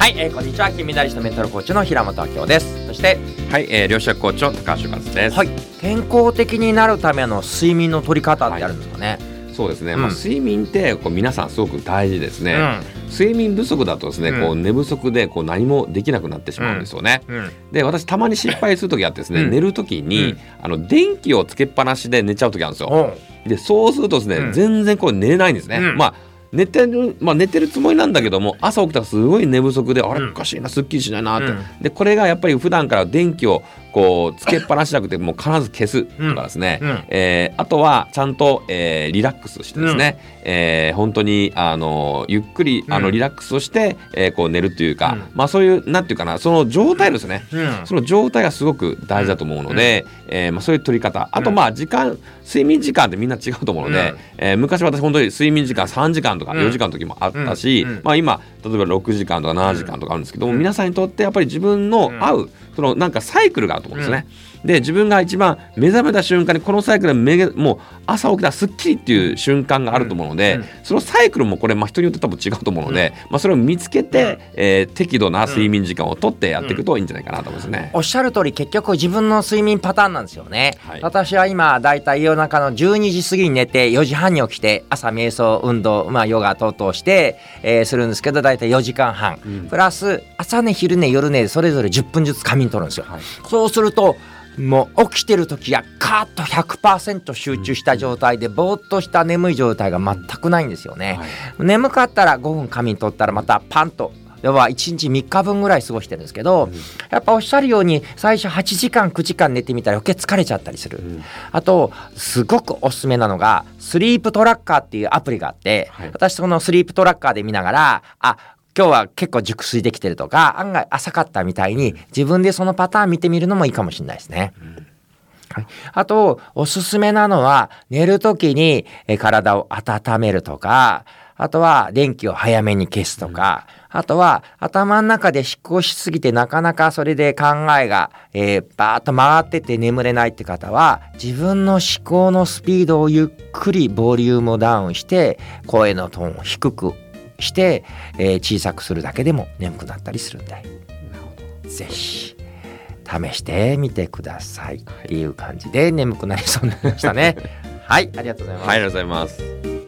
はい、えー、こんにちは。金メダリストメンタルコーチの平本明夫です。そしてはい、えー、両者コーチの高橋和です。はい健康的になるための睡眠の取り方ってあるんですかね、そうですね。うん。まあ睡眠ってこう皆さんすごく大事ですね。睡眠不足だとですね、うん。こう寝不足でこう何もできなくなってしまうんですよね。うん。うん。で、私たまに失敗する時あってですね、うん。寝る時に、うん。あの電気をつけっぱなしで寝ちゃう時あるんですよ。おう。で、そうするとですね、うん。全然こう寝れないんですね。うん。まあ寝てるまあ寝てるつもりなんだけども朝起きたらすごい寝不足で、あれうんおかしいなすっきりしないなって、うん。でこれがやっぱり普段から電気をこうつけっぱなしじゃなくてもう必ず消すとかですね、うん。えーあとはちゃんと、えーリラックスしてですね、えー本当にあのゆっくりあうん。のリラックスをして、えーこう寝るというか、うん。まあそういうなんていうかなその状態ですね、うん。その状態がすごく大事だと思うので、えーまあ、そういう取り方。あとまあ時間睡眠時間ってみんな違うと思うので、うん。えー昔私本当に睡眠時間3時間とかうん。4時間の時もあったし、うん。うん。まあ、今例えば6時間とか7時間とかあるんですけども、皆さんにとってやっぱり自分の合うそのなんかサイクルがあると思うんですね。で自分が一番目覚めた瞬間にこのサイクルがめげもう朝起きたらすっきりっていう瞬間があると思うので、うんそのサイクルもこれ、まあ、人によって多分違うと思うので、まあ、それを見つけて、えー適度な睡眠時間をとってやっていくといいんじゃないかなと思いますね。おっしゃる通り結局自分の睡眠パターンなんですよね、はい。私は今だいたい夜中の12時過ぎに寝て4時半に起きて朝瞑想運動、まあ、ヨガ等々して、えーするんですけどだいたい4時間半、うん。プラス朝寝昼寝夜寝それぞれ10分ずつ仮眠取るんですよ、はい。そうするともう起きてる時はカーッと100%集中した状態でぼーっとした眠い状態が全くないんですよね、はい。眠かったら5分仮眠取ったらまたパンと。要は1日3日分ぐらい過ごしてるんですけど、やっぱおっしゃるように最初8時間9時間寝てみたら余計疲れちゃったりする、ん。あとすごくおすすめなのがスリープトラッカーっていうアプリがあって、はい。私そのスリープトラッカーで見ながらあ今日は結構熟睡できてるとか案外浅かったみたいに自分でそのパターン見てみるのもいいかもしれないですね。はい、あとおすすめなのは寝る時にえー体を温めるとかあとは電気を早めに消すとか、あとは頭の中で思考しすぎてなかなかそれで考えが、えーバーッと回ってて眠れないって方は自分の思考のスピードをゆっくりボリュームをダウンして声のトーンを低くして、えー小さくするだけでも眠くなったりするんでぜひ試してみてくださいっていう感じで眠くなりそうになりましたね。はい、ありがとうございます。はい、ありがとうございます。